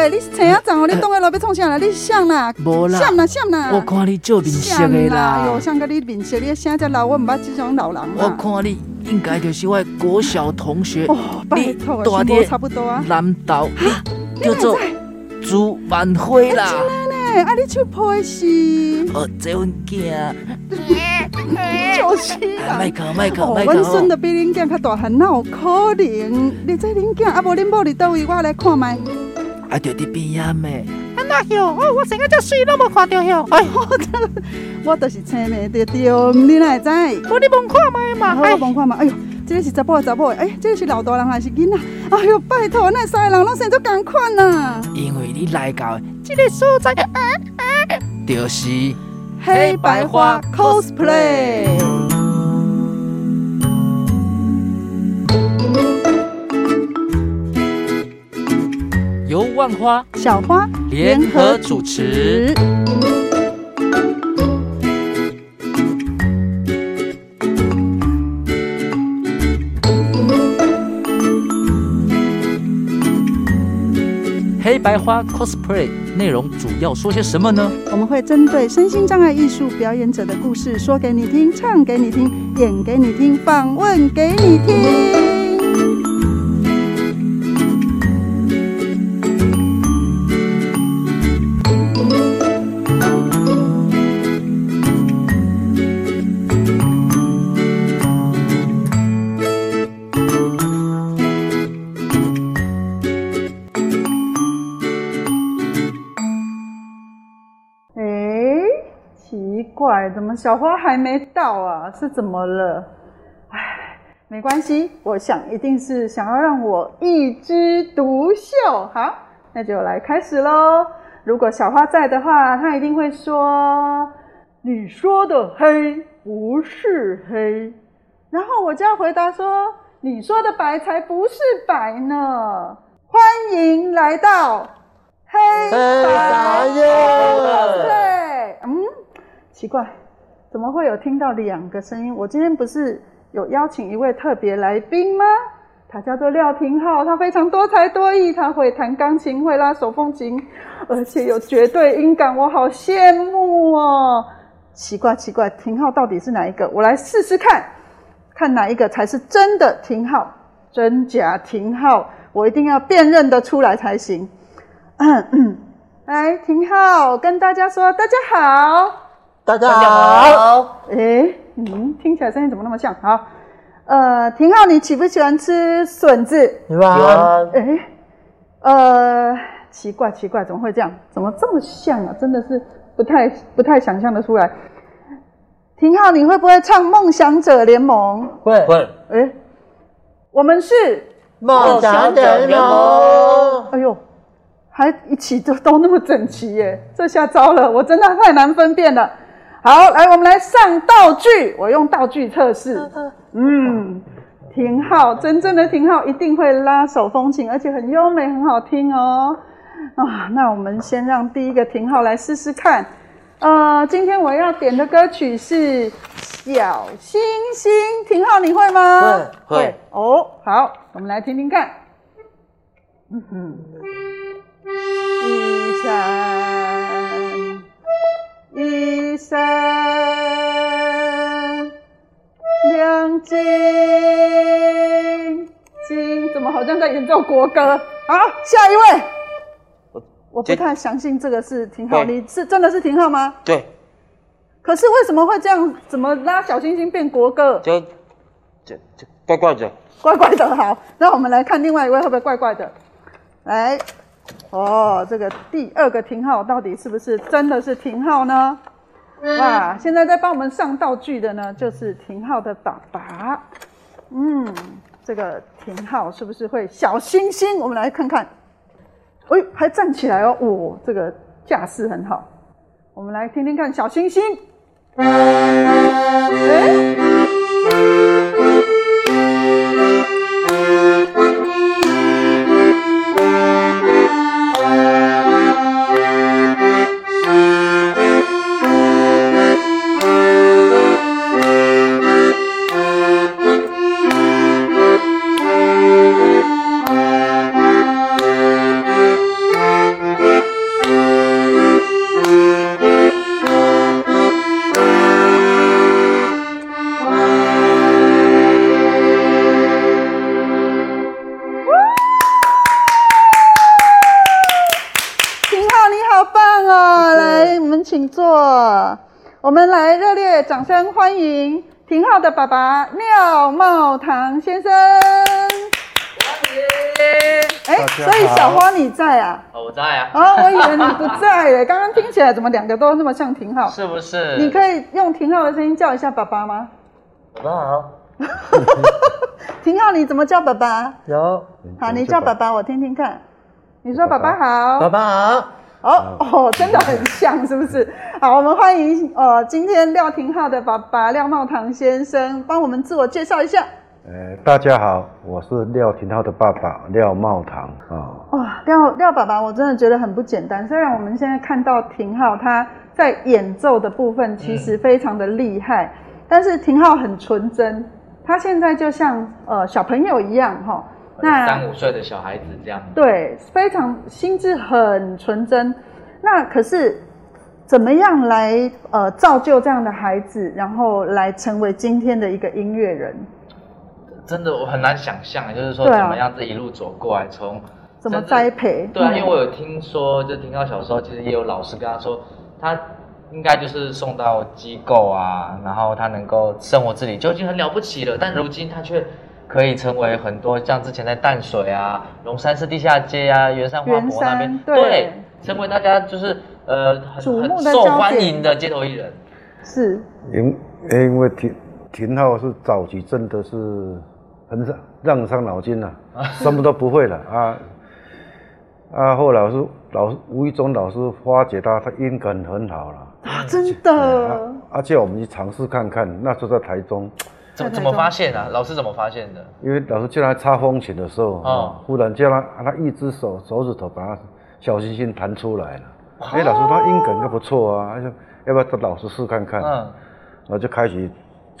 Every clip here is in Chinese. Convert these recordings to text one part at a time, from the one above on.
诶，你是青仔长哦，你当个老要创啥啦？你像啦？无啦，像啦像啦。我看你做面色的啦。哟，像个你面色，你声遮老，我毋捌这种老人。我看你应该就是我国小同学。哦，拜托，大爹差不多啊。南岛，叫做朱万辉啦。真的呢，啊，你手抱的是？哦，这阮囝。就是啦。麦克，麦克，麦克。阮孙都比恁囝较大汉，哪有可能？你这恁囝，啊无恁某伫倒位，我来看麦。啊，就伫边呀咩？啊那哟，哦，我生个遮水，拢无看到哟。哎，我都是青梅着着，你哪会知？我你望看麦嘛，我望看嘛。哎呦，这个是查甫查某？哎，这个是老大人还是囡仔？哎呦，拜托，那三个人拢生做共款呐。因为你来到这个所在，就是黑白花 cosplay。万花、小花联合主持。黑白花 cosplay 内容主要说些什么呢？我们会针对身心障碍艺术表演者的故事说给你听，唱给你听，演给你听，访问给你听。怎么小花还没到啊？是怎么了？哎，没关系，我想一定是想要让我一枝独秀。好，那就来开始喽。如果小花在的话，她一定会说：“你说的黑不是黑。”然后我就要回答说：“你说的白才不是白呢。”欢迎来到黑白夜。对，嗯，奇怪。怎么会有听到两个声音？我今天不是有邀请一位特别来宾吗？他叫做廖廷浩，他非常多才多艺，他会弹钢琴，会拉手风琴，而且有绝对音感，我好羡慕哦！奇怪奇怪，廷浩到底是哪一个？我来试试看，看哪一个才是真的廷浩，真假廷浩，我一定要辨认得出来才行。嗯嗯，来，廷浩跟大家说，大家好。大家好，哎、欸，嗯，听起来声音怎么那么像？好，呃，廷浩，你喜不喜欢吃笋子？喜欢。哎、欸，呃，奇怪奇怪，怎么会这样？怎么这么像啊？真的是不太不太想象的出来。廷浩，你会不会唱《梦想者联盟》？会会。哎、欸，我们是梦想者联盟。哎呦，还一起都都那么整齐耶，这下糟了，我真的太难分辨了。好，来，我们来上道具。我用道具测试。嗯，廷浩，真正的廷浩一定会拉手风琴，而且很优美，很好听哦。啊，那我们先让第一个廷浩来试试看。呃，今天我要点的歌曲是《小星星》，廷浩你会吗？会会。会哦，好，我们来听听看。嗯哼，一闪。一闪亮晶晶，怎么好像在演奏国歌？好，下一位。我我不太相信这个是廷浩，你是真的是廷浩吗？对。可是为什么会这样？怎么拉小星星变国歌？就就就怪怪的。怪怪的，好。那我们来看另外一位会不会怪怪的？来。哦，这个第二个廷浩到底是不是真的是廷浩呢？哇，现在在帮我们上道具的呢，就是廷浩的爸爸。嗯，这个廷浩是不是会小星星？我们来看看。哎，还站起来哦，哦，这个架势很好。我们来听听看小星星。哎。来热烈掌声欢迎廷浩的爸爸廖茂堂先生。哎、大家好所以小花你在啊？哦，我在啊，哦，我以为你不在耶。刚刚听起来怎么两个都那么像廷浩？是不是？你可以用廷浩的声音叫一下爸爸吗？爸爸好，廷浩，你怎么叫爸爸？有，好，你叫爸爸，我听听看。你说爸爸好。爸爸好，哦哦，真的很像，是不是？好，我们欢迎呃，今天廖廷浩的爸爸廖茂堂先生，帮我们自我介绍一下。呃，大家好，我是廖廷浩的爸爸廖茂堂啊。哇，廖廖爸爸，我真的觉得很不简单。虽然我们现在看到廷浩他在演奏的部分其实非常的厉害，嗯、但是廷浩很纯真，他现在就像呃小朋友一样哈。那三五岁的小孩子这样。对，非常心智很纯真。那可是怎么样来呃造就这样的孩子，然后来成为今天的一个音乐人？真的我很难想象，就是说怎么样这一路走过来，从怎么栽培？对啊，嗯因为我有听说，就听到小时候，其实也有老师跟他说，他应该就是送到机构啊，然后他能够生活自理就已经很了不起了。但如今他却可以成为很多像之前在淡水啊、龙山寺地下街啊、圆山花博那边对成为大家就是呃很很受欢迎的街头艺人。是因因为廷廷浩是早期真的是很让让伤脑筋了、啊，什么都不会了啊啊！后来老师老师无意中老师发觉他他音感很好了，啊，真的啊，啊叫我们去尝试看看。那时候在台中，怎么怎么发现啊？老师怎么发现的？因为老师叫他擦风琴的时候，哦忽然叫他他一只手手指头把他小星星弹出来了。哎、老师他音感应该不错啊，他说要不要找老师试看看？嗯，然后就开始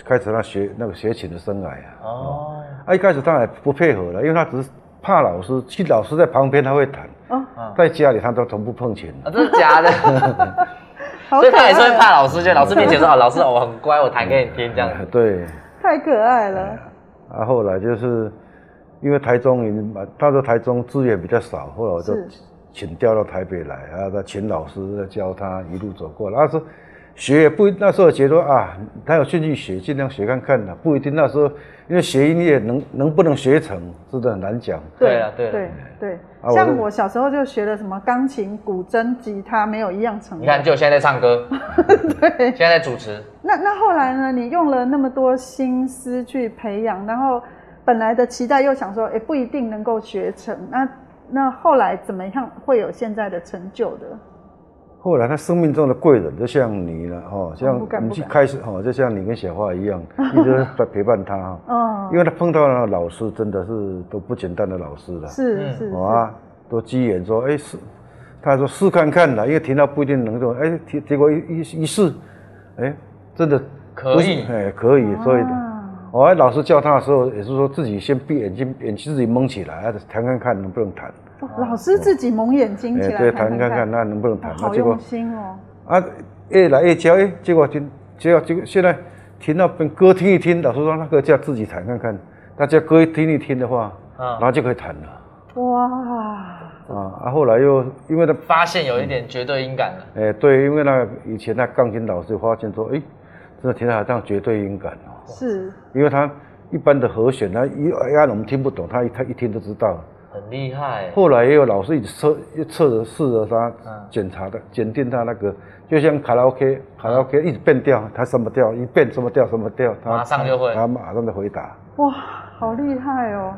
开始他学那个学琴的生涯啊。哦，啊，一开始他还不配合了，因为他只是怕老师，其实老师在旁边他会弹，哦，在家里他都从不碰琴。啊，真的假的？所以他也是会怕老师，就老师面前说啊，老师我很乖，我弹给你听这样子。对，太可爱了。啊，后来就是因为台中已经，他说台中资源比较少，后来我就是请调到台北来，然后他请老师教他一路走过来。他说学也不一，那时候觉得啊，他有兴趣学，尽量学看看的，不一定那时候因为学音乐能能不能学成，真的很难讲。对啊对了对对，像我小时候就学了什么钢琴、古筝、吉他，没有一样成功。你看，就现在在唱歌，对，现在在主持，那那后来呢？你用了那么多心思去培养，然后本来的期待又想说，哎，不一定能够学成。那那后来怎么样会有现在的成就的？后来他生命中的贵人就像你了，哦，像不敢你去开始，哦，就像你跟小花一样，一直在陪伴他，哦，因为他碰到的老师真的是都不简单的老师了，嗯是是哦啊，都机缘说，哎试，他说试看看啦，因为听到不一定能做，哎，结结果一一一试，哎，真的可以哎，可以，所以，啊我、哦、老师教他的时候也是说自己先闭眼睛，眼睛自己蒙起来，啊，弹看看能不能弹，哦老师自己蒙眼睛起来哎，对，弹看看那能不能弹，哦那结果好用。心哦。啊，越来越教，哎，结果听，结果结果现在听到歌听一听，老师说那个叫自己弹看看，大家歌听一听的话，啊然后就可以弹了。哇，啊，啊，后来又因为他，发现有一点绝对音感了。哎，对，因为那以前那钢琴老师发现说，哎，真的听到好像绝对音感哦，是因为他一般的和弦，他一按我们听不懂，他一他一听就知道。很厉害，后来也有老师一直测，一测着试着他嗯检查的，检定他那个，就像卡拉 OK，卡拉 OK 一直变调，他什么调一变什么调什么调，他马上就会他马上就回答。哇，好厉害哦！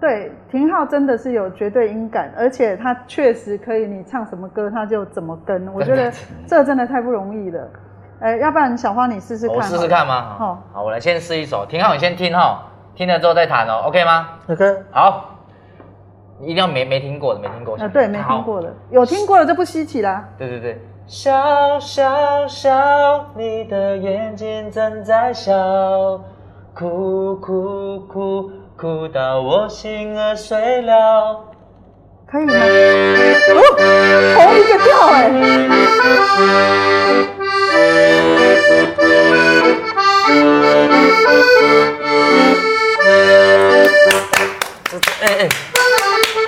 对，廷浩真的是有绝对音感，而且他确实可以，你唱什么歌他就怎么跟。我觉得这真的太不容易了。哎，要不然小花你试试看，我试试看吗？好好，我来先试一首，挺好你先听哈，听了之后再弹哦，OK 吗？OK，好，你一定要没没听过的，没听过。呃，对，没听过的，有听过的就不稀奇啦。对对对，笑笑笑，你的眼睛正在笑，哭哭哭哭到我心儿碎了。可以吗？哦，同一个调哎。哎哎，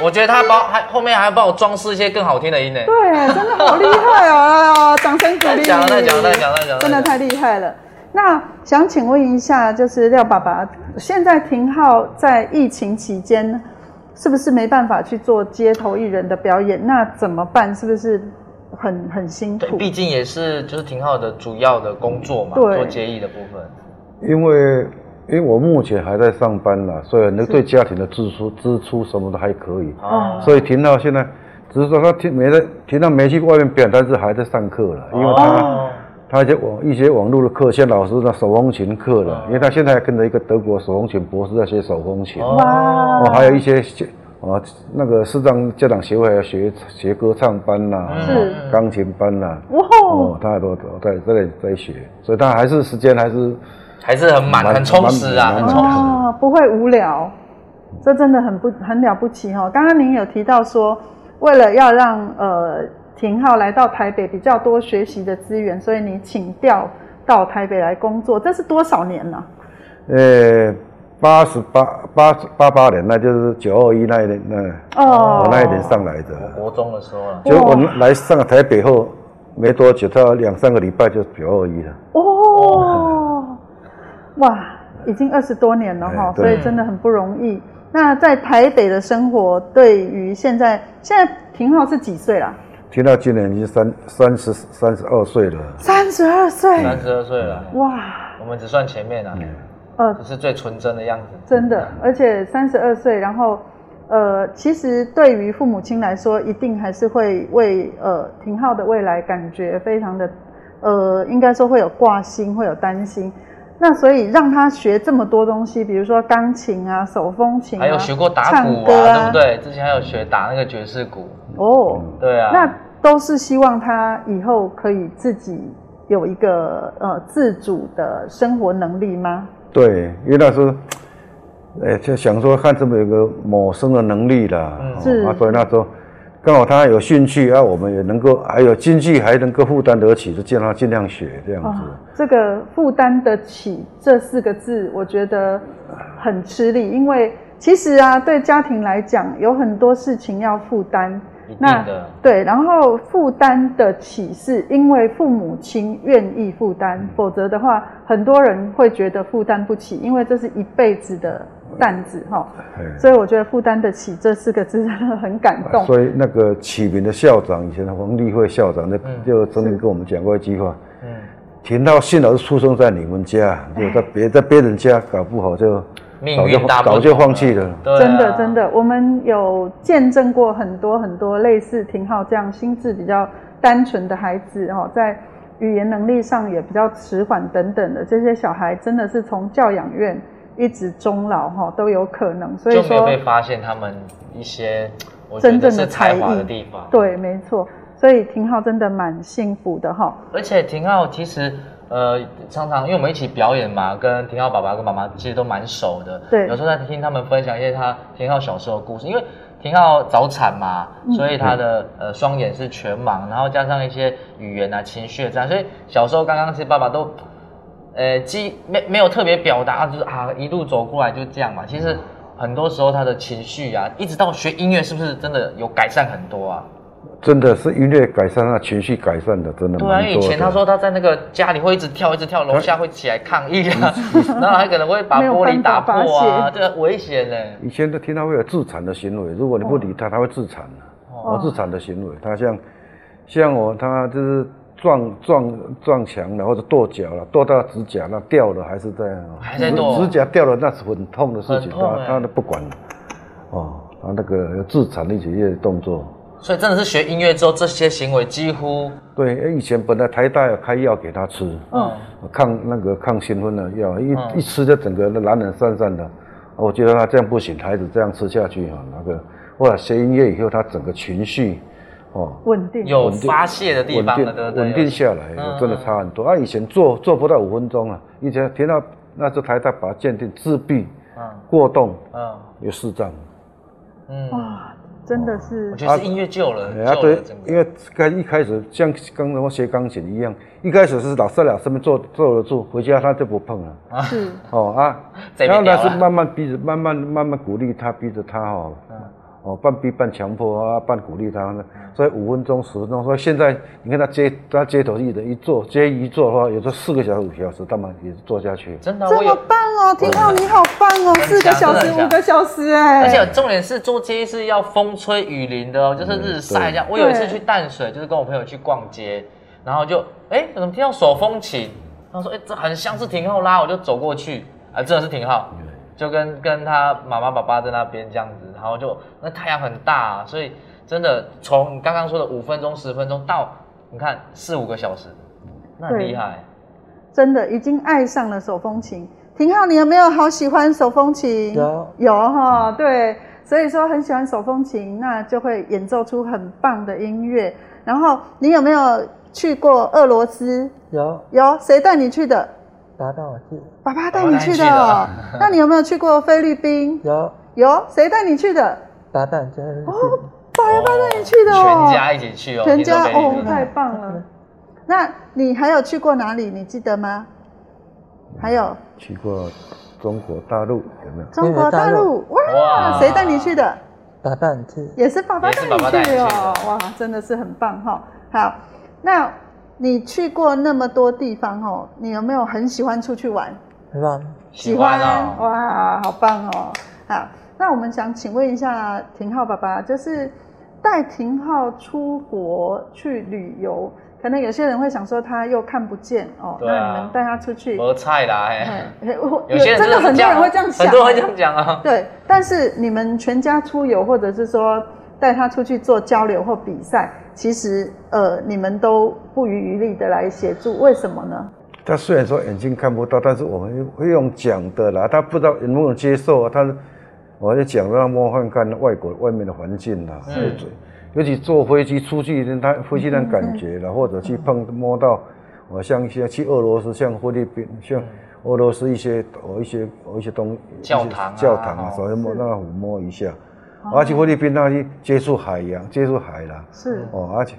我觉得他帮还后面还要帮我装饰一些更好听的音呢。对，真的好厉害哦！掌声鼓励。讲了再讲，再讲，再讲。真的太厉害了。那想请问一下，就是廖爸爸，现在廷浩在疫情期间，是不是没办法去做街头艺人的表演？那怎么办？是不是很很辛苦？毕竟也是就是廷浩的主要的工作嘛，做接艺的部分。因为因为我目前还在上班啦，所以那对家庭的支出支出什么的还可以。哦所以廷浩现在只是说他停没在廷浩没去外面表演，但是还在上课了，因为他。哦他一些网一些网络的课，像老师的手风琴课了，因为他现在还跟着一个德国手风琴博士在学手风琴，哦哇哦，还有一些哦那个视障家长协会还有学学歌唱班呐、钢琴班呐、哇哦，他都都在在在在学，所以他还是时间还是还是很满、蛮很充实啊，蛮很充实。哦，不会无聊，这真的很不很了不起哈、哦。刚刚您有提到说，为了要让呃廷浩来到台北比较多学习的资源，所以你请调到台北来工作，这是多少年呢、呃八十八八八八年，那就是九二一那一年那哦。我那一年上来的，国中的时候啊，就我来上了台北后没多久，到两三个礼拜就九二一了。哦，哇，已经二十多年了哈，哎所以真的很不容易。那在台北的生活，对于现在现在廷浩是几岁啦？听到今年已经三三十三十二岁了，三十二岁，三十二岁了，哇，我们只算前面啊，呃这，是最纯真的样子。真的，而且三十二岁，然后呃，其实对于父母亲来说，一定还是会为呃廷浩的未来感觉非常的呃，应该说会有挂心，会有担心。那所以让他学这么多东西，比如说钢琴啊、手风琴、啊，还有学过打鼓歌啊，对不对？之前还有学打那个爵士鼓，哦，对啊。那都是希望他以后可以自己有一个呃自主的生活能力吗？对，因为那时候，哎，就想说看这么有个谋生的能力啦，嗯哦是啊，所以那时候刚好他有兴趣啊，我们也能够还有经济还能够负担得起，就叫他尽量学这样子。哦，这个负担得起这四个字，我觉得很吃力，因为其实啊，对家庭来讲，有很多事情要负担。那的，对，然后负担得起，是因为父母亲愿意负担，否则的话，很多人会觉得负担不起，因为这是一辈子的担子哈。哎所以我觉得负担得起这四个字真的很感动。所以那个启明的校长，以前的黄立慧校长，那就曾经跟我们讲过一句话：嗯，田浩幸好是出生在你们家，就在别在别人家，搞不好就命早就运大不同早就放弃了。对啊真的真的，我们有见证过很多很多类似廷浩这样心智比较单纯的孩子哦，在语言能力上也比较迟缓等等的这些小孩，真的是从教养院一直终老哈都有可能。所以就没有说，被发现他们一些真正的才才华的地方。对，没错。所以廷浩真的蛮幸福的哈。而且廷浩其实呃常常因为我们一起表演嘛，跟廷浩爸爸跟妈妈其实都蛮熟的。对有时候在听他们分享一些他廷浩小时候的故事，因为廷浩早产嘛，嗯所以他的呃双眼是全盲，然后加上一些语言啊、情绪这样，所以小时候刚刚其实爸爸都呃既没没有特别表达，就是啊一路走过来就这样嘛。其实很多时候他的情绪啊，一直到学音乐，是不是真的有改善很多啊？真的是音乐改善他情绪改善的，真的。对啊，因为以前他说他在那个家里会一直跳，一直跳，楼下会起来抗议啊，然后还可能会把玻璃打破啊，这个危险呢。以前都听他会有自残的行为，如果你不理他，他会自残的。哦，自残的行为，他像像我，他就是撞撞撞墙了，或者跺脚了，跺到指甲那掉了，还是这样。还在跺指指甲掉了，那是很痛的事情，欸他他都不管了。哦，他那个有自残的一些动作。所以真的是学音乐之后，这些行为几乎对，以前本来台大要开药给他吃，嗯，抗那个抗兴奋的药，一、嗯一吃就整个懒懒散散的。我觉得他这样不行，孩子这样吃下去哈，那个后来学音乐以后，他整个情绪，哦，稳定。有发泄的地方了，稳定对不对？稳定下来，嗯真的差很多。啊，以前做做不到五分钟啊，以前听到那时候台大把他鉴定自闭、嗯过动、嗯有视障。嗯，哇，真的是我觉得是音乐救了，对救了整，个。因为刚一开始像刚才我学钢琴一样，一开始是老师老师们坐坐得住，回家他就不碰了。是。哦啊，然后他是慢慢逼着，慢慢慢慢鼓励他，逼着他哦，哦，半逼半强迫啊，半鼓励他呢。所以五分钟、十分钟，所以现在你看他街他街头艺人一坐，街一坐的话，有时候四个小时、五小时，他们也是坐下去。真的，这么棒哦！廷浩你好棒哦，四个小时、五个小时哎。而且重点是坐街是要风吹雨淋的哦，就是日晒这样。我有一次去淡水，就是跟我朋友去逛街，然后就哎，怎么听到手风琴？他说哎，这很像是廷浩拉，我就走过去，啊，真的是廷浩。就跟跟他妈妈爸爸在那边这样子，然后就那太阳很大啊，所以真的从刚刚说的五分钟、十分钟到你看四五个小时，那很厉害。真的已经爱上了手风琴。廷浩，你有没有好喜欢手风琴？有有哈，对，所以说很喜欢手风琴，那就会演奏出很棒的音乐。然后你有没有去过俄罗斯？有有，谁带你去的？爸爸我去，爸爸带你去的哦。那你有没有去过菲律宾？有有，谁带你去的？爸爸在哦，爸爸带你去的哦，全家一起去哦，全家哦，太棒了。那你还有去过哪里？你记得吗？还有去过中国大陆有没有？中国大陆哇，谁带你去的？爸爸去，也是爸爸带你去哦，哇，真的是很棒哈。好，那。你去过那么多地方哦，你有没有很喜欢出去玩？喜欢，喜欢哦，哇，好棒哦！好，那我们想请问一下廷浩爸爸，就是带廷浩出国去旅游，可能有些人会想说他又看不见哦，那你们带他出去，没菜啦，有些人真的很多人会这样想，很多人会这样讲啊。对，但是你们全家出游，或者是说带他出去做交流或比赛。其实，呃，你们都不遗余力的来协助，为什么呢？他虽然说眼睛看不到，但是我们会用讲的啦。他不知道能不能接受啊？他，我就讲让他摸看看外国外面的环境啦。嗯。尤其坐飞机出去，他飞机那感觉啦，或者去碰摸到，我像一些去俄罗斯，像菲律宾，像俄罗斯一些哦一些哦一些东教堂教堂啊，所以摸让他抚摸一下。而且菲律宾那去接触海洋，接触海啦，是。哦，而且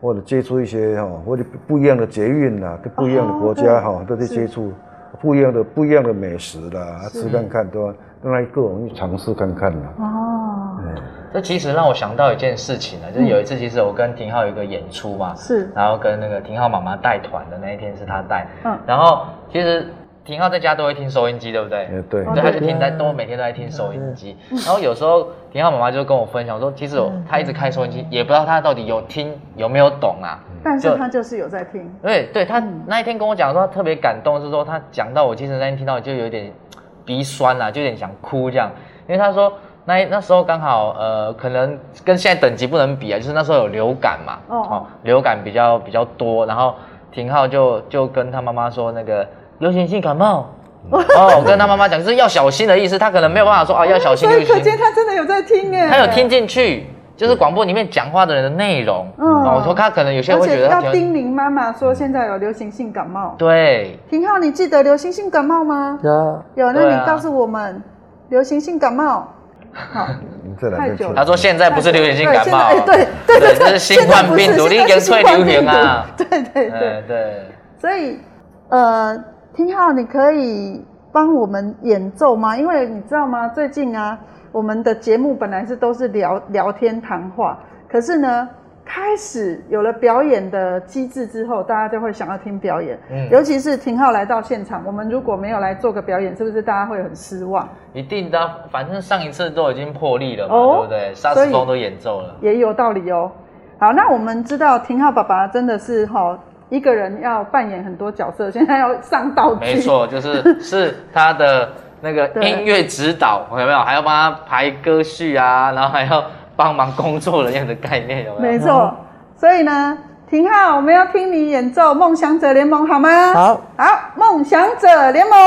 或者接触一些哈，或者不一样的捷运啦，跟不一样的国家哈，哦、都在接触不一样的不一样的美食啦，是。吃看看都要让他各种去尝试看看啦。哦，嗯，这其实让我想到一件事情呢，就是有一次其实我跟廷浩有一个演出嘛，是，然后跟那个廷浩妈妈带团的那一天是他带，嗯，然后其实。廷浩在家都会听收音机，对不对？对，他就听在都每天都在听收音机。然后有时候廷浩妈妈就跟我分享说，其实他一直开收音机，也不知道他到底有听有没有懂啊。但是他就是有在听。对，对他那一天跟我讲说他特别感动，是说他讲到我精神那天听到就有点鼻酸啦，就有点想哭这样。因为他说那那时候刚好呃，可能跟现在等级不能比啊，就是那时候有流感嘛，哦，流感比较比较多，然后廷浩就就跟他妈妈说那个。流行性感冒哦，我跟他妈妈讲，就是要小心的意思。他可能没有办法说啊，要小心。所以可见他真的有在听耶，他有听进去，就是广播里面讲话的人的内容。嗯，我说他可能有些人会觉得要叮咛妈妈说现在有流行性感冒。对，廷浩，你记得流行性感冒吗？有有，那你告诉我们流行性感冒。好，太久了。他说现在不是流行性感冒，对对对，这是新冠病毒，已经退流行啊。对对对对，所以呃。廷浩，你可以帮我们演奏吗？因为你知道吗？最近啊，我们的节目本来是都是聊聊天谈话，可是呢，开始有了表演的机制之后，大家就会想要听表演。嗯，尤其是廷浩来到现场，我们如果没有来做个表演，是不是大家会很失望？一定的，反正上一次都已经破例了嘛，哦、对不对？萨克斯风都演奏了，也有道理哦。好，那我们知道廷浩爸爸真的是哈。一个人要扮演很多角色，现在要上道具。没错，就是 是他的那个音乐指导，有没有？还要帮他排歌序啊，然后还要帮忙工作人员的概念，有没有？没错，所以呢，廷浩，我们要听你演奏《梦想者联盟》，好吗？好，好，《梦想者联盟》。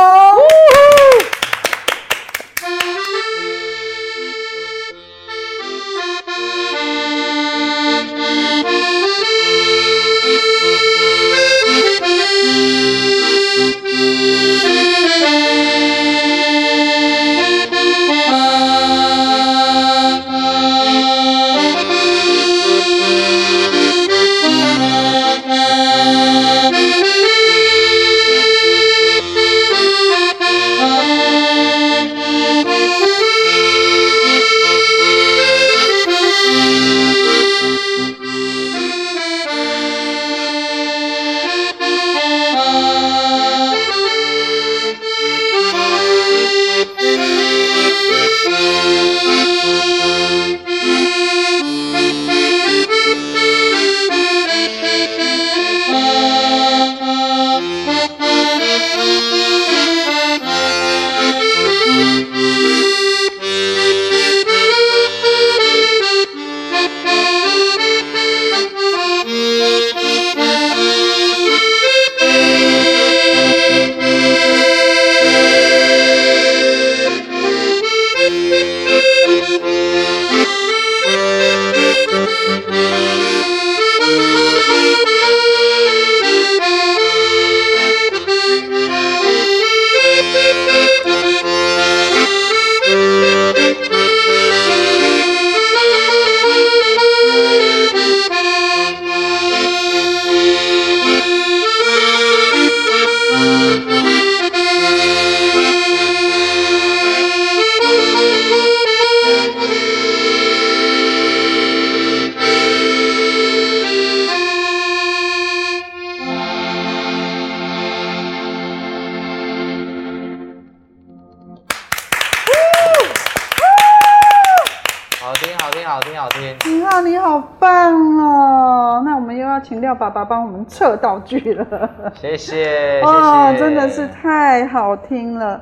爸爸帮我们测道具了。谢谢，哦，谢谢真的是太好听了。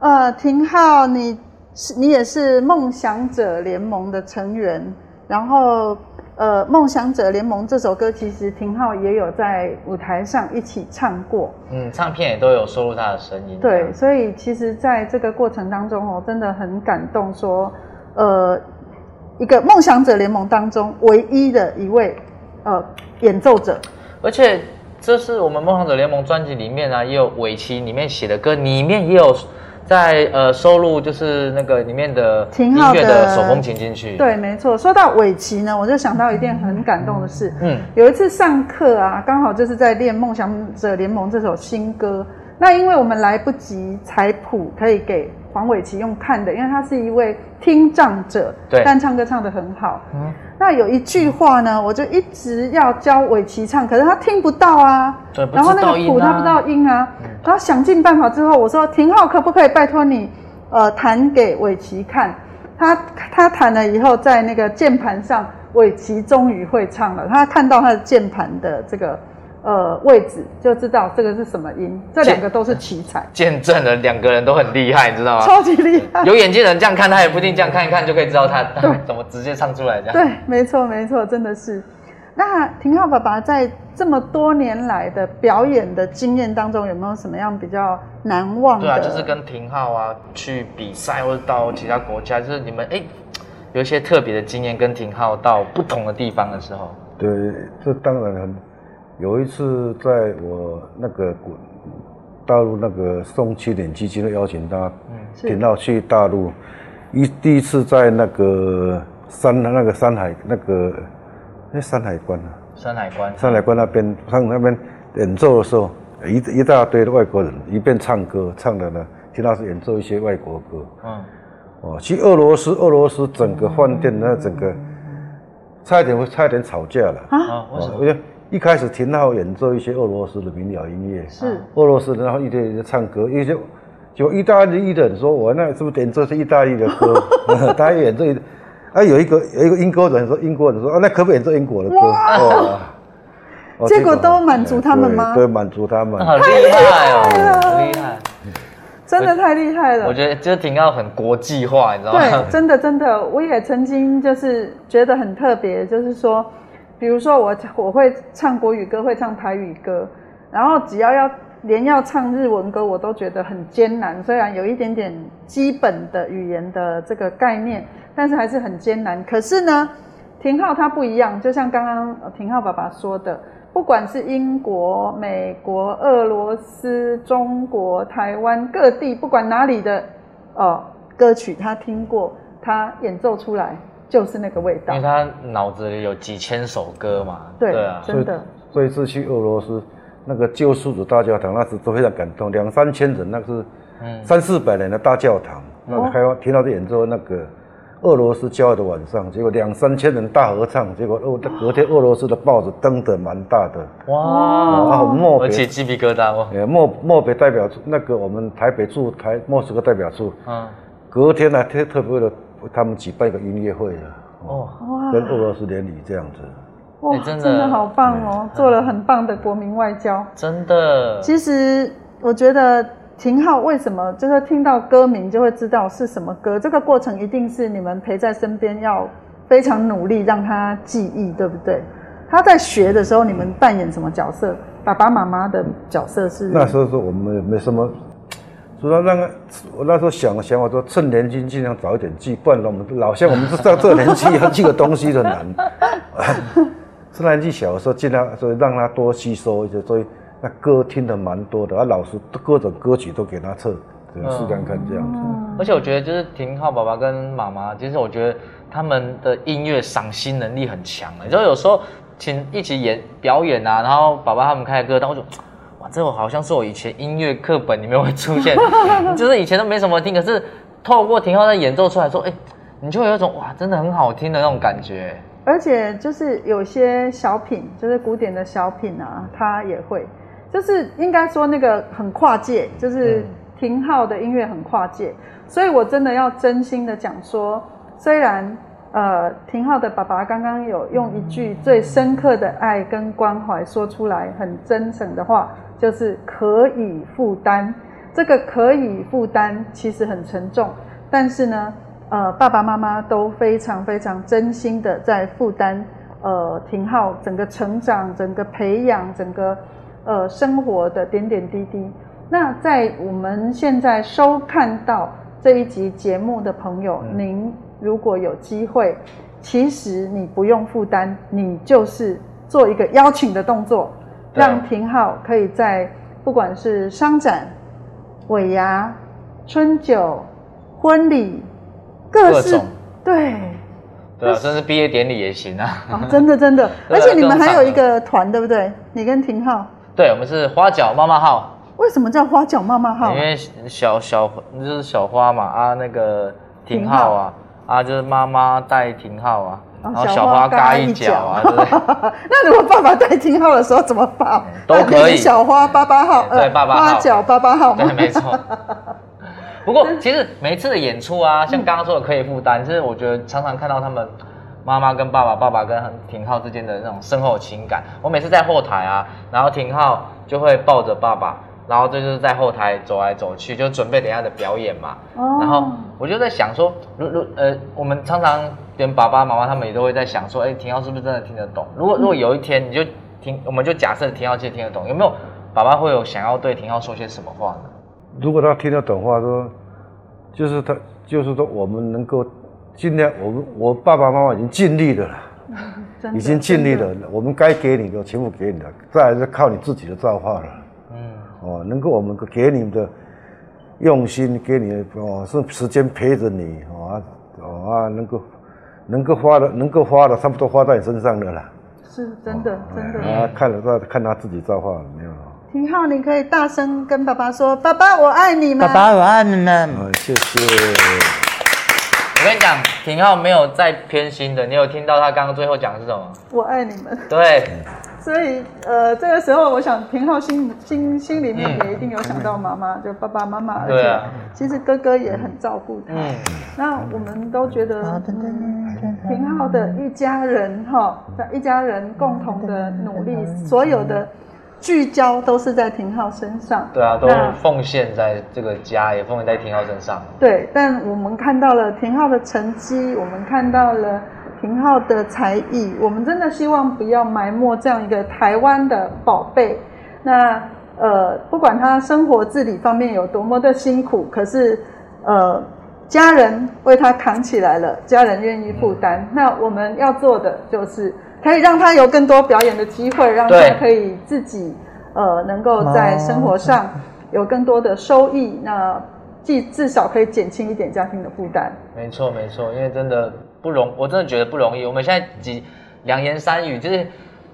呃，廷浩，你是你也是梦想者联盟的成员，然后。呃，梦想者联盟这首歌，其实廷浩也有在舞台上一起唱过。嗯，唱片也都有收录他的声音。对，所以其实在这个过程当中哦，真的很感动。说，呃，一个梦想者联盟当中唯一的一位呃演奏者，而且这是我们梦想者联盟专辑里面啊，也有尾崎里面写的歌，里面也有。在呃收录就是那个里面的音乐的手风琴进去。对，没错。说到尾崎呢，我就想到一件很感动的事。嗯，有一次上课啊，刚好就是在练《梦想者联盟》这首新歌。那因为我们来不及采谱，可以给黄伟琪用看的，因为他是一位听障者，对，但唱歌唱得很好。嗯。那有一句话呢，我就一直要教伟琪唱，可是他听不到啊。对，然后那个谱他不知道音啊。嗯。然后想尽办法之后，我说：“廷浩，可不可以拜托你，呃，弹给伟琪看？”他他弹了以后，在那个键盘上，伟琪终于会唱了。他看到他的键盘的这个呃位置，就知道这个是什么音。这两个都是奇才，见证了两个人都很厉害，你知道吗？超级厉害。有眼镜人这样看，他也不一定这样看一看就可以知道他他怎么直接唱出来这样。对，没错没错，真的是。那廷浩爸爸在这么多年来的表演的经验当中，有没有什么样比较难忘的？对啊，就是跟廷浩啊去比赛，或者到其他国家，就是你们哎有一些特别的经验，跟廷浩到不同的地方的时候。对，这当然很。有一次在我那个大陆那个送七点基金的邀请他，廷浩去大陆，一第一次在那个山那个山海那个。那山海关啊，山海关，山海关那边，他们那边演奏的时候，一一大堆的外国人一边唱歌，唱的呢，听到是演奏一些外国歌。嗯，哦，去俄罗斯，俄罗斯整个饭店那整个，差一点会差一点吵架了啊！为什么？因为一开始廷浩演奏一些俄罗斯的民谣音乐，是俄罗斯的，然后一堆人唱歌，一些就意大利的人说，我那是不是演奏是意大利的歌？他演奏。啊，有一个有一个英国人说，英国人说啊，那可不可以做英国的歌？哦，结果都满足他们吗？对，满足他们。好厉害哦，厉害，真的太厉害了。我觉得就挺要很国际化，你知道吗？对，真的真的，我也曾经就是觉得很特别，就是说，比如说我我会唱国语歌，会唱台语歌，然后只要要连要唱日文歌，我都觉得很艰难。虽然有一点点基本的语言的这个概念。但是还是很艰难。可是呢，廷浩他不一样，就像刚刚廷浩爸爸说的，不管是英国、美国、俄罗斯、中国、台湾各地，不管哪里的哦歌曲，他听过，他演奏出来就是那个味道。因为他脑子里有几千首歌嘛。对，对啊，真的。所以这次去俄罗斯那个救世主大教堂，那时都非常感动，两三千人，那是三四百人的大教堂，嗯、那开完听到这演奏那个。俄罗斯郊外的晚上，结果两三千人大合唱，结果俄隔天俄罗斯的报纸登得蛮大的。哇！然后莫北起鸡皮疙瘩哦。莫莫北代表处那个我们台北驻台莫斯科代表处，嗯，隔天呢特特别为了他们举办一个音乐会啊。哦。哇！跟俄罗斯联谊这样子。哇，真的真的好棒哦，做了很棒的国民外交。真的。其实我觉得。廷浩为什么就是听到歌名就会知道是什么歌？这个过程一定是你们陪在身边，要非常努力让他记忆，对不对？他在学的时候，你们扮演什么角色？爸爸妈妈的角色是？那时候说我们也没什么，所以说那个我那时候想想，我说趁年轻尽量早一点记，不然我们老像我们这这年纪要记个东西很难。趁年纪小的时候尽量，所以让他多吸收一些，所以。那歌听的蛮多的，啊，老师各种歌曲都给他测，试看看这样子。而且我觉得就是廷浩爸爸跟妈妈，其实我觉得他们的音乐赏心能力很强。你知道有时候请一起演表演啊，然后爸爸他们开的歌，但我就哇，这我好像是我以前音乐课本里面会出现，就是以前都没什么听，可是透过廷浩在演奏出来说，哎，你就会有一种哇，真的很好听的那种感觉。而且就是有些小品，就是古典的小品啊，他也会。就是应该说那个很跨界，就是廷浩的音乐很跨界，所以我真的要真心的讲说，虽然呃，廷浩的爸爸刚刚有用一句最深刻的爱跟关怀说出来，很真诚的话，就是可以负担。这个可以负担其实很沉重，但是呢，呃，爸爸妈妈都非常非常真心的在负担。呃，廷浩整个成长、整个培养、整个呃生活的点点滴滴。那在我们现在收看到这一集节目的朋友，嗯、您如果有机会，其实你不用负担，你就是做一个邀请的动作，对让廷浩可以在不管是商展、尾牙、春酒、婚礼，各种对。对啊，甚至毕业典礼也行啊！哦、真的真的，而且你们还有一个团，对不对？你跟廷浩。对，我们是花脚妈妈号。为什么叫花脚妈妈号？因为小小就是小花嘛啊，那个廷浩啊浩啊，就是妈妈带廷浩啊，哦、然后小花嘎一脚啊，对不对？那如果爸爸带廷浩的时候怎么办？都可以。小花八八号，对，爸爸号。花脚八八号，对，没错。不过，其实每一次的演出啊，像刚刚说的可以负担，其实我觉得常常看到他们妈妈跟爸爸、爸爸跟廷浩之间的那种深厚情感。我每次在后台啊，然后廷浩就会抱着爸爸，然后这就是在后台走来走去，就准备等下的表演嘛。哦。然后我就在想说，如如呃，我们常常跟爸爸妈妈他们也都会在想说，哎，廷浩是不是真的听得懂？如果如果有一天你就听，我们就假设廷浩其实听得懂，有没有爸爸会有想要对廷浩说些什么话呢？如果他听得懂话，说就是他，就是说我们能够尽量，我们我爸爸妈妈已经尽力的了，已经尽力了，我们该给你的全部给你了，再来是靠你自己的造化了。嗯，哦，能够我们给你的用心，给你的哦，是时间陪着你，哦哦啊，能够能够花的，能够花的，差不多花在你身上的啦。是真的，真的。啊，看了他看他自己造化没有？廷浩，你可以大声跟爸爸说：“爸爸，我爱你们。”爸爸，我爱你们。嗯，谢谢。我跟你讲，廷浩没有再偏心的。你有听到他刚刚最后讲的是什么？我爱你们。对。所以，呃，这个时候，我想廷浩心心心里面也一定有想到妈妈，嗯、就爸爸妈妈，而且其实哥哥也很照顾他。嗯。那我们都觉得，廷浩的一家人哈，在一家人共同的努力，所有的。聚焦都是在廷浩身上，对啊，都奉献在这个家，也奉献在廷浩身上。对，但我们看到了廷浩的成绩，我们看到了廷浩的才艺，我们真的希望不要埋没这样一个台湾的宝贝。那呃，不管他生活自理方面有多么的辛苦，可是呃，家人为他扛起来了，家人愿意负担。嗯、那我们要做的就是。可以让他有更多表演的机会，让他可以自己呃能够在生活上有更多的收益，那既至少可以减轻一点家庭的负担。没错没错，因为真的不容，我真的觉得不容易。我们现在几两言三语就是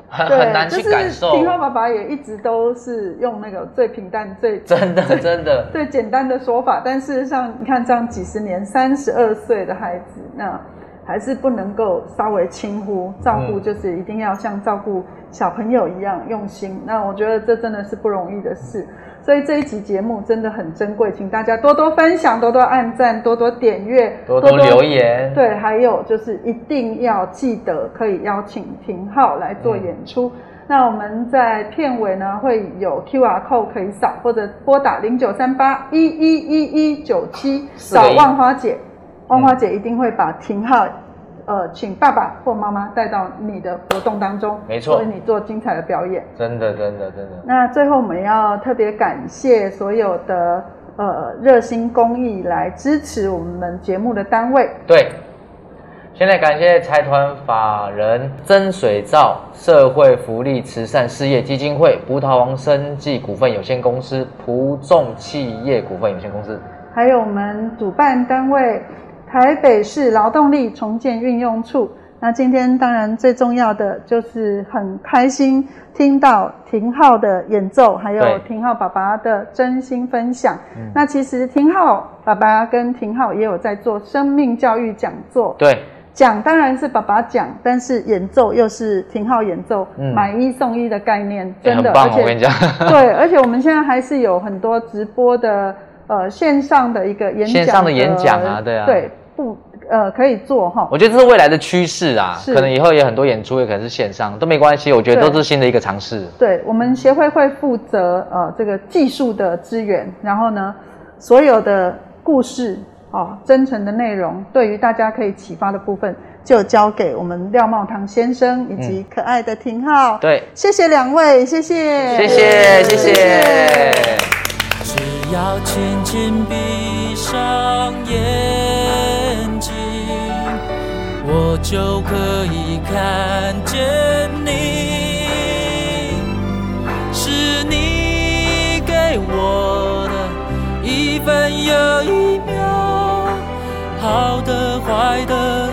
很很难去感受。廷浩爸爸也一直都是用那个最平淡、最真的真的 最简单的说法，但事实上你看这样几十年，三十二岁的孩子那。还是不能够稍微轻忽照顾，就是一定要像照顾小朋友一样用心。嗯、那我觉得这真的是不容易的事，所以这一集节目真的很珍贵，请大家多多分享，多多按赞，多多点阅，多多留言。对，还有就是一定要记得可以邀请廷浩来做演出。嗯、那我们在片尾呢会有 QR code 可以扫，或者拨打零九三八一一一一九七扫万花姐。万花姐一定会把廷浩，呃，请爸爸或妈妈带到你的活动当中，没错，为你做精彩的表演。真的，真的，真的。那最后我们要特别感谢所有的呃热心公益来支持我们节目的单位。对，现在感谢财团法人真水造社会福利慈善事业基金会、葡萄王生技股份有限公司、葡众企业股份有限公司，还有我们主办单位。台北市劳动力重建运用处。那今天当然最重要的就是很开心听到廷浩的演奏，还有廷浩爸爸的真心分享。那其实廷浩爸爸跟廷浩也有在做生命教育讲座。对，讲当然是爸爸讲，但是演奏又是廷浩演奏，嗯、买一送一的概念，真的，欸、而且我跟你讲，对，而且我们现在还是有很多直播的。呃，线上的一个演讲，线上的演讲啊，对啊，对，不，呃可以做哈。我觉得这是未来的趋势啊，可能以后也很多演出也可能是线上，都没关系。我觉得都是新的一个尝试。对，我们协会会负责呃这个技术的资源，然后呢，所有的故事哦，真诚的内容，对于大家可以启发的部分，就交给我们廖茂堂先生以及可爱的廷浩。对，谢谢两位，谢谢，谢谢，谢谢。只要轻轻闭上眼睛，我就可以看见你，是你给我的一分又一秒，好的坏的，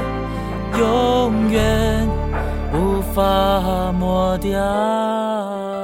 永远无法抹掉。